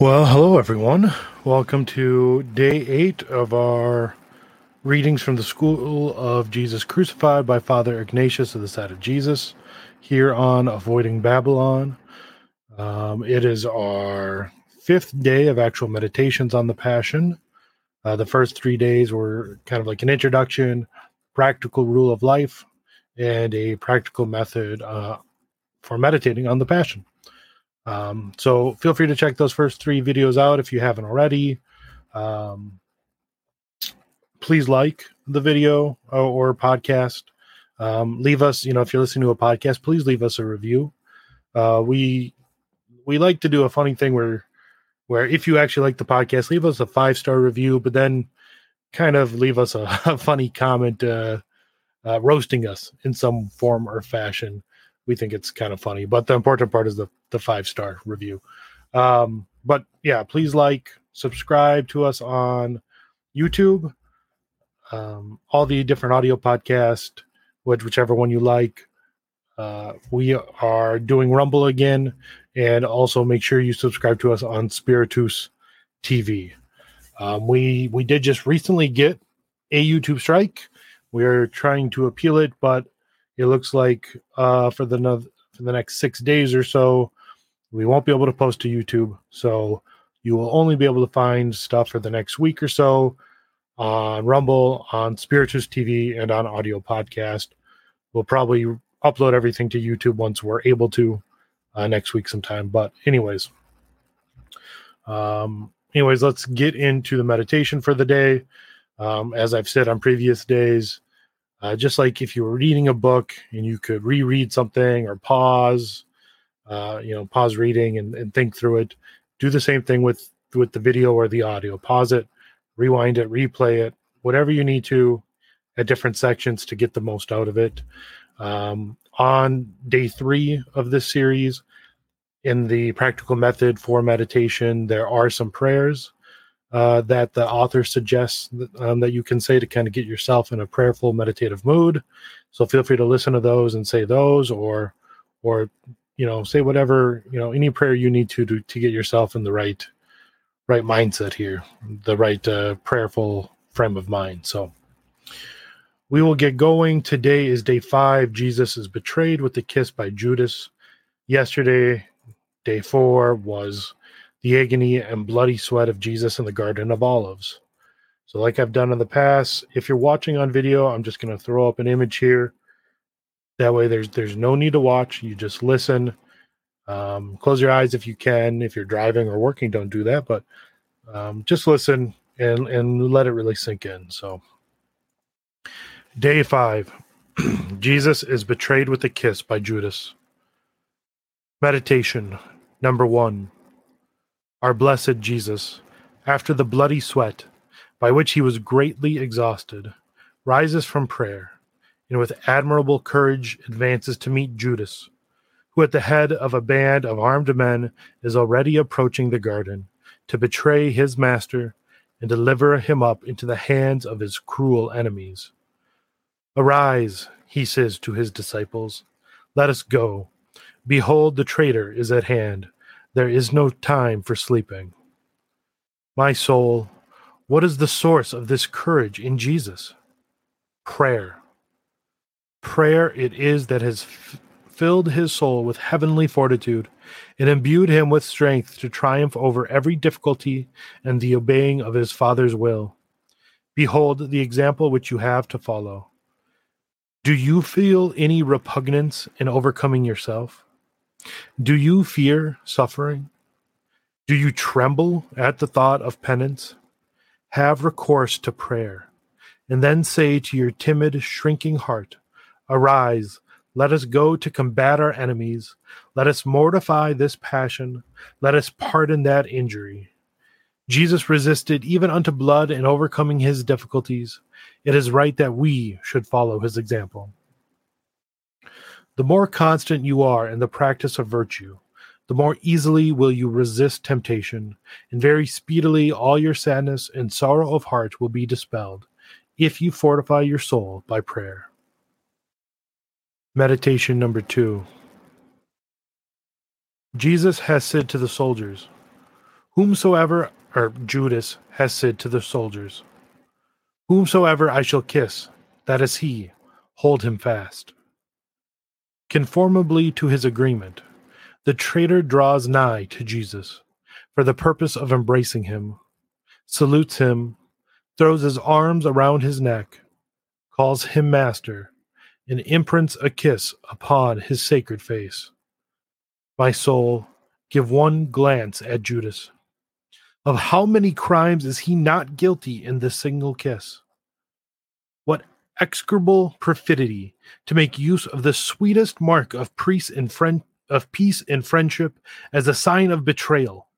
Well, hello everyone. Welcome to day eight of our readings from the School of Jesus Crucified by Father Ignatius of the Side of Jesus here on Avoiding Babylon. Um, it is our fifth day of actual meditations on the Passion. Uh, the first three days were kind of like an introduction, practical rule of life, and a practical method uh, for meditating on the Passion. Um, so feel free to check those first three videos out if you haven't already. Um, please like the video or, or podcast. Um, leave us, you know, if you're listening to a podcast, please leave us a review. Uh, we we like to do a funny thing where where if you actually like the podcast, leave us a five star review, but then kind of leave us a, a funny comment uh, uh, roasting us in some form or fashion we think it's kind of funny. But the important part is the the five star review. Um, but yeah, please like, subscribe to us on YouTube, um, all the different audio podcast, which whichever one you like. Uh, we are doing Rumble again, and also make sure you subscribe to us on Spiritus TV. Um, we we did just recently get a YouTube strike. We are trying to appeal it, but it looks like uh, for the for the next six days or so, we won't be able to post to YouTube. So you will only be able to find stuff for the next week or so on Rumble, on Spiritus TV, and on audio podcast. We'll probably upload everything to YouTube once we're able to uh, next week sometime. But anyways, um, anyways, let's get into the meditation for the day. Um, as I've said on previous days, uh, just like if you were reading a book and you could reread something or pause, uh, you know, pause reading and, and think through it. Do the same thing with with the video or the audio. Pause it, rewind it, replay it, whatever you need to at different sections to get the most out of it. Um, on day three of this series, in the practical method for meditation, there are some prayers uh, that the author suggests that, um, that you can say to kind of get yourself in a prayerful meditative mood. So feel free to listen to those and say those or or you know say whatever you know any prayer you need to to, to get yourself in the right right mindset here the right uh, prayerful frame of mind. So we will get going. Today is day five. Jesus is betrayed with the kiss by judas. Yesterday day four was the agony and bloody sweat of Jesus in the Garden of Olives. So, like I've done in the past, if you're watching on video, I'm just going to throw up an image here. That way, there's there's no need to watch. You just listen. Um, close your eyes if you can. If you're driving or working, don't do that. But um, just listen and and let it really sink in. So, day five, Jesus is betrayed with a kiss by Judas. Meditation number one. Our blessed Jesus, after the bloody sweat, by which he was greatly exhausted, rises from prayer, and with admirable courage advances to meet Judas, who at the head of a band of armed men is already approaching the garden to betray his master and deliver him up into the hands of his cruel enemies. Arise, he says to his disciples, let us go. Behold, the traitor is at hand. There is no time for sleeping. My soul, what is the source of this courage in Jesus? Prayer. Prayer it is that has f- filled his soul with heavenly fortitude and imbued him with strength to triumph over every difficulty and the obeying of his Father's will. Behold the example which you have to follow. Do you feel any repugnance in overcoming yourself? Do you fear suffering? Do you tremble at the thought of penance? Have recourse to prayer, and then say to your timid, shrinking heart, Arise, let us go to combat our enemies. Let us mortify this passion. Let us pardon that injury. Jesus resisted even unto blood in overcoming his difficulties. It is right that we should follow his example. The more constant you are in the practice of virtue, the more easily will you resist temptation, and very speedily all your sadness and sorrow of heart will be dispelled, if you fortify your soul by prayer. Meditation number two Jesus has said to the soldiers, Whomsoever, or Judas, has said to the soldiers, Whomsoever I shall kiss, that is he, hold him fast. Conformably to his agreement, the traitor draws nigh to Jesus for the purpose of embracing him, salutes him, throws his arms around his neck, calls him master, and imprints a kiss upon his sacred face. My soul, give one glance at Judas. Of how many crimes is he not guilty in this single kiss? Execrable perfidy to make use of the sweetest mark of peace and friend of peace and friendship as a sign of betrayal.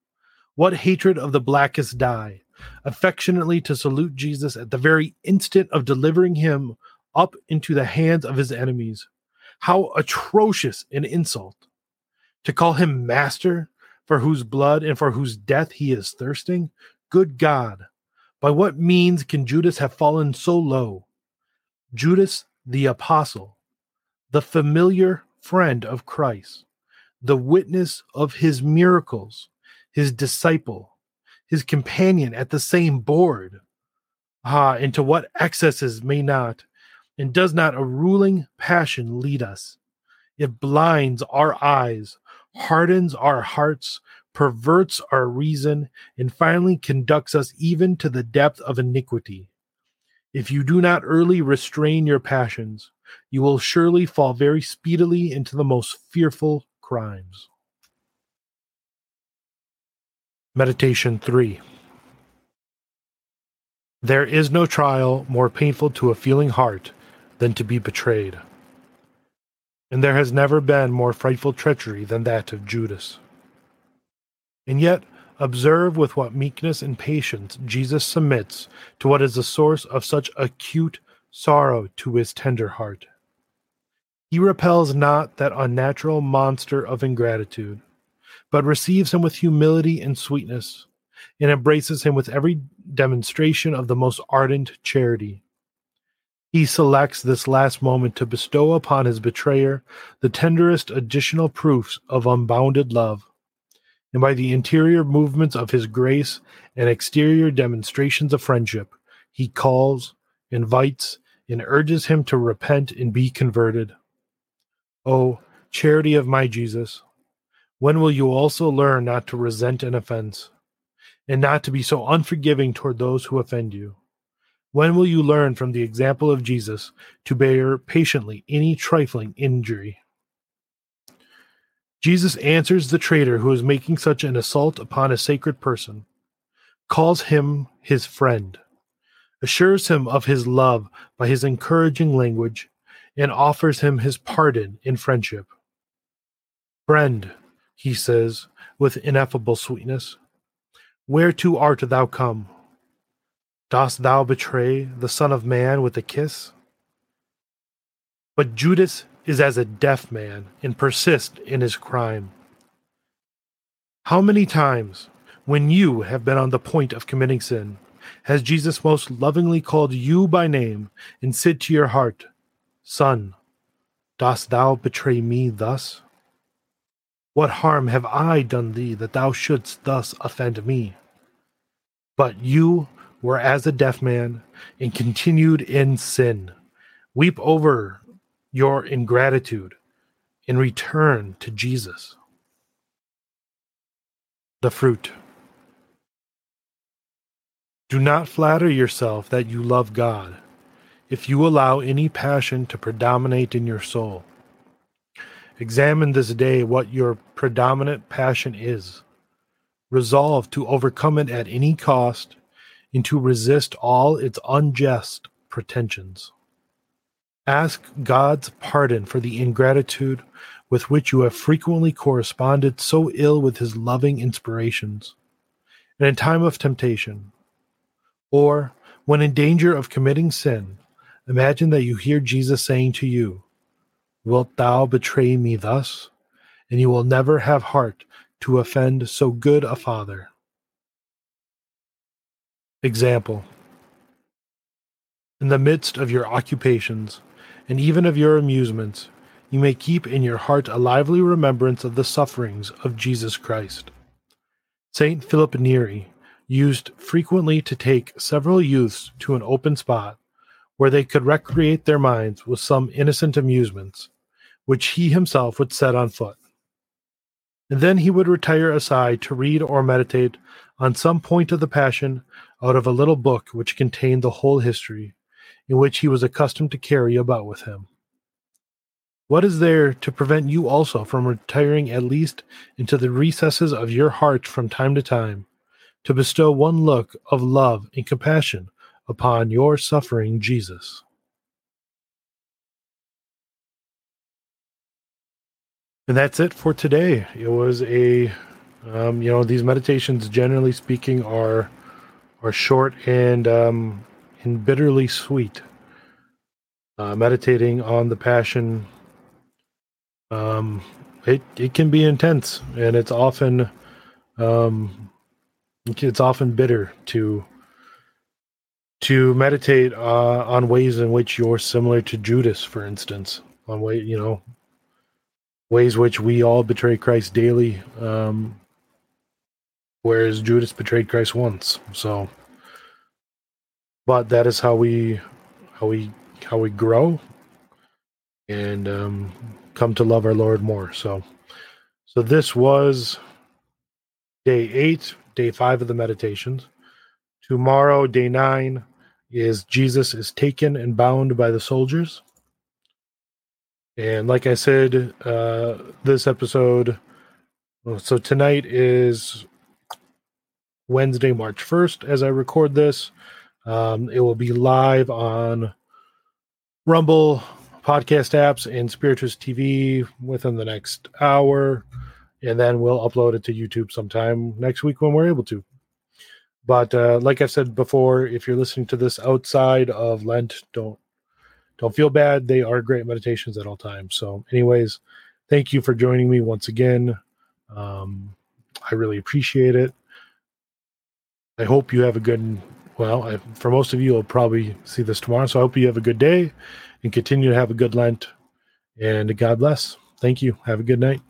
What hatred of the blackest dye, affectionately to salute Jesus at the very instant of delivering him up into the hands of his enemies. How atrocious an insult! To call him master, for whose blood and for whose death he is thirsting? Good God! By what means can Judas have fallen so low? Judas the apostle, the familiar friend of Christ, the witness of his miracles, his disciple, his companion at the same board. Ah, into what excesses may not, and does not a ruling passion lead us? It blinds our eyes, hardens our hearts, perverts our reason, and finally conducts us even to the depth of iniquity. If you do not early restrain your passions, you will surely fall very speedily into the most fearful crimes. Meditation 3 There is no trial more painful to a feeling heart than to be betrayed. And there has never been more frightful treachery than that of Judas. And yet, observe with what meekness and patience Jesus submits to what is the source of such acute sorrow to his tender heart. He repels not that unnatural monster of ingratitude, but receives him with humility and sweetness, and embraces him with every demonstration of the most ardent charity. He selects this last moment to bestow upon his betrayer the tenderest additional proofs of unbounded love and by the interior movements of his grace and exterior demonstrations of friendship, he calls, invites, and urges him to repent and be converted. O charity of my Jesus, when will you also learn not to resent an offense, and not to be so unforgiving toward those who offend you? When will you learn from the example of Jesus to bear patiently any trifling injury? Jesus answers the traitor who is making such an assault upon a sacred person, calls him his friend, assures him of his love by his encouraging language, and offers him his pardon in friendship. Friend, he says with ineffable sweetness, whereto art thou come? Dost thou betray the Son of Man with a kiss? But Judas is as a deaf man and persist in his crime. How many times, when you have been on the point of committing sin, has Jesus most lovingly called you by name and said to your heart, Son, dost thou betray me thus? What harm have I done thee that thou shouldst thus offend me? But you were as a deaf man and continued in sin. Weep over your ingratitude in return to Jesus. The fruit. Do not flatter yourself that you love God if you allow any passion to predominate in your soul. Examine this day what your predominant passion is. Resolve to overcome it at any cost and to resist all its unjust pretensions. Ask God's pardon for the ingratitude with which you have frequently corresponded so ill with his loving inspirations. And in time of temptation, or when in danger of committing sin, imagine that you hear Jesus saying to you, Wilt thou betray me thus? And you will never have heart to offend so good a father. Example In the midst of your occupations, and even of your amusements, you may keep in your heart a lively remembrance of the sufferings of Jesus Christ. Saint Philip Neri used frequently to take several youths to an open spot where they could recreate their minds with some innocent amusements, which he himself would set on foot. And then he would retire aside to read or meditate on some point of the Passion out of a little book which contained the whole history, in which he was accustomed to carry about with him. What is there to prevent you also from retiring at least into the recesses of your heart from time to time, to bestow one look of love and compassion upon your suffering Jesus? And that's it for today. It was a, um, you know, these meditations, generally speaking, are are short and um, and bitterly sweet. Uh, meditating on the passion, um, it it can be intense, and it's often, um, it's often bitter to to meditate uh, on ways in which you're similar to Judas, for instance, on way you know ways which we all betray Christ daily, um, whereas Judas betrayed Christ once. So, but that is how we how we how we grow and um, come to love our Lord more. So, so this was day eight, day five of the meditations. Tomorrow, day nine, is Jesus is taken and bound by the soldiers. And like I said, uh, this episode, so tonight is Wednesday, March 1st, as I record this. Um, it will be live on Rumble podcast apps and Spiritus TV within the next hour. And then we'll upload it to YouTube sometime next week when we're able to. But uh, like I said before, if you're listening to this outside of Lent, don't don't feel bad. They are great meditations at all times. So, anyways, thank you for joining me once again. Um, I really appreciate it. I hope you have a good, well, I, for most of you, I'll probably see this tomorrow. So I hope you have a good day and continue to have a good Lent. And God bless. Thank you. Have a good night.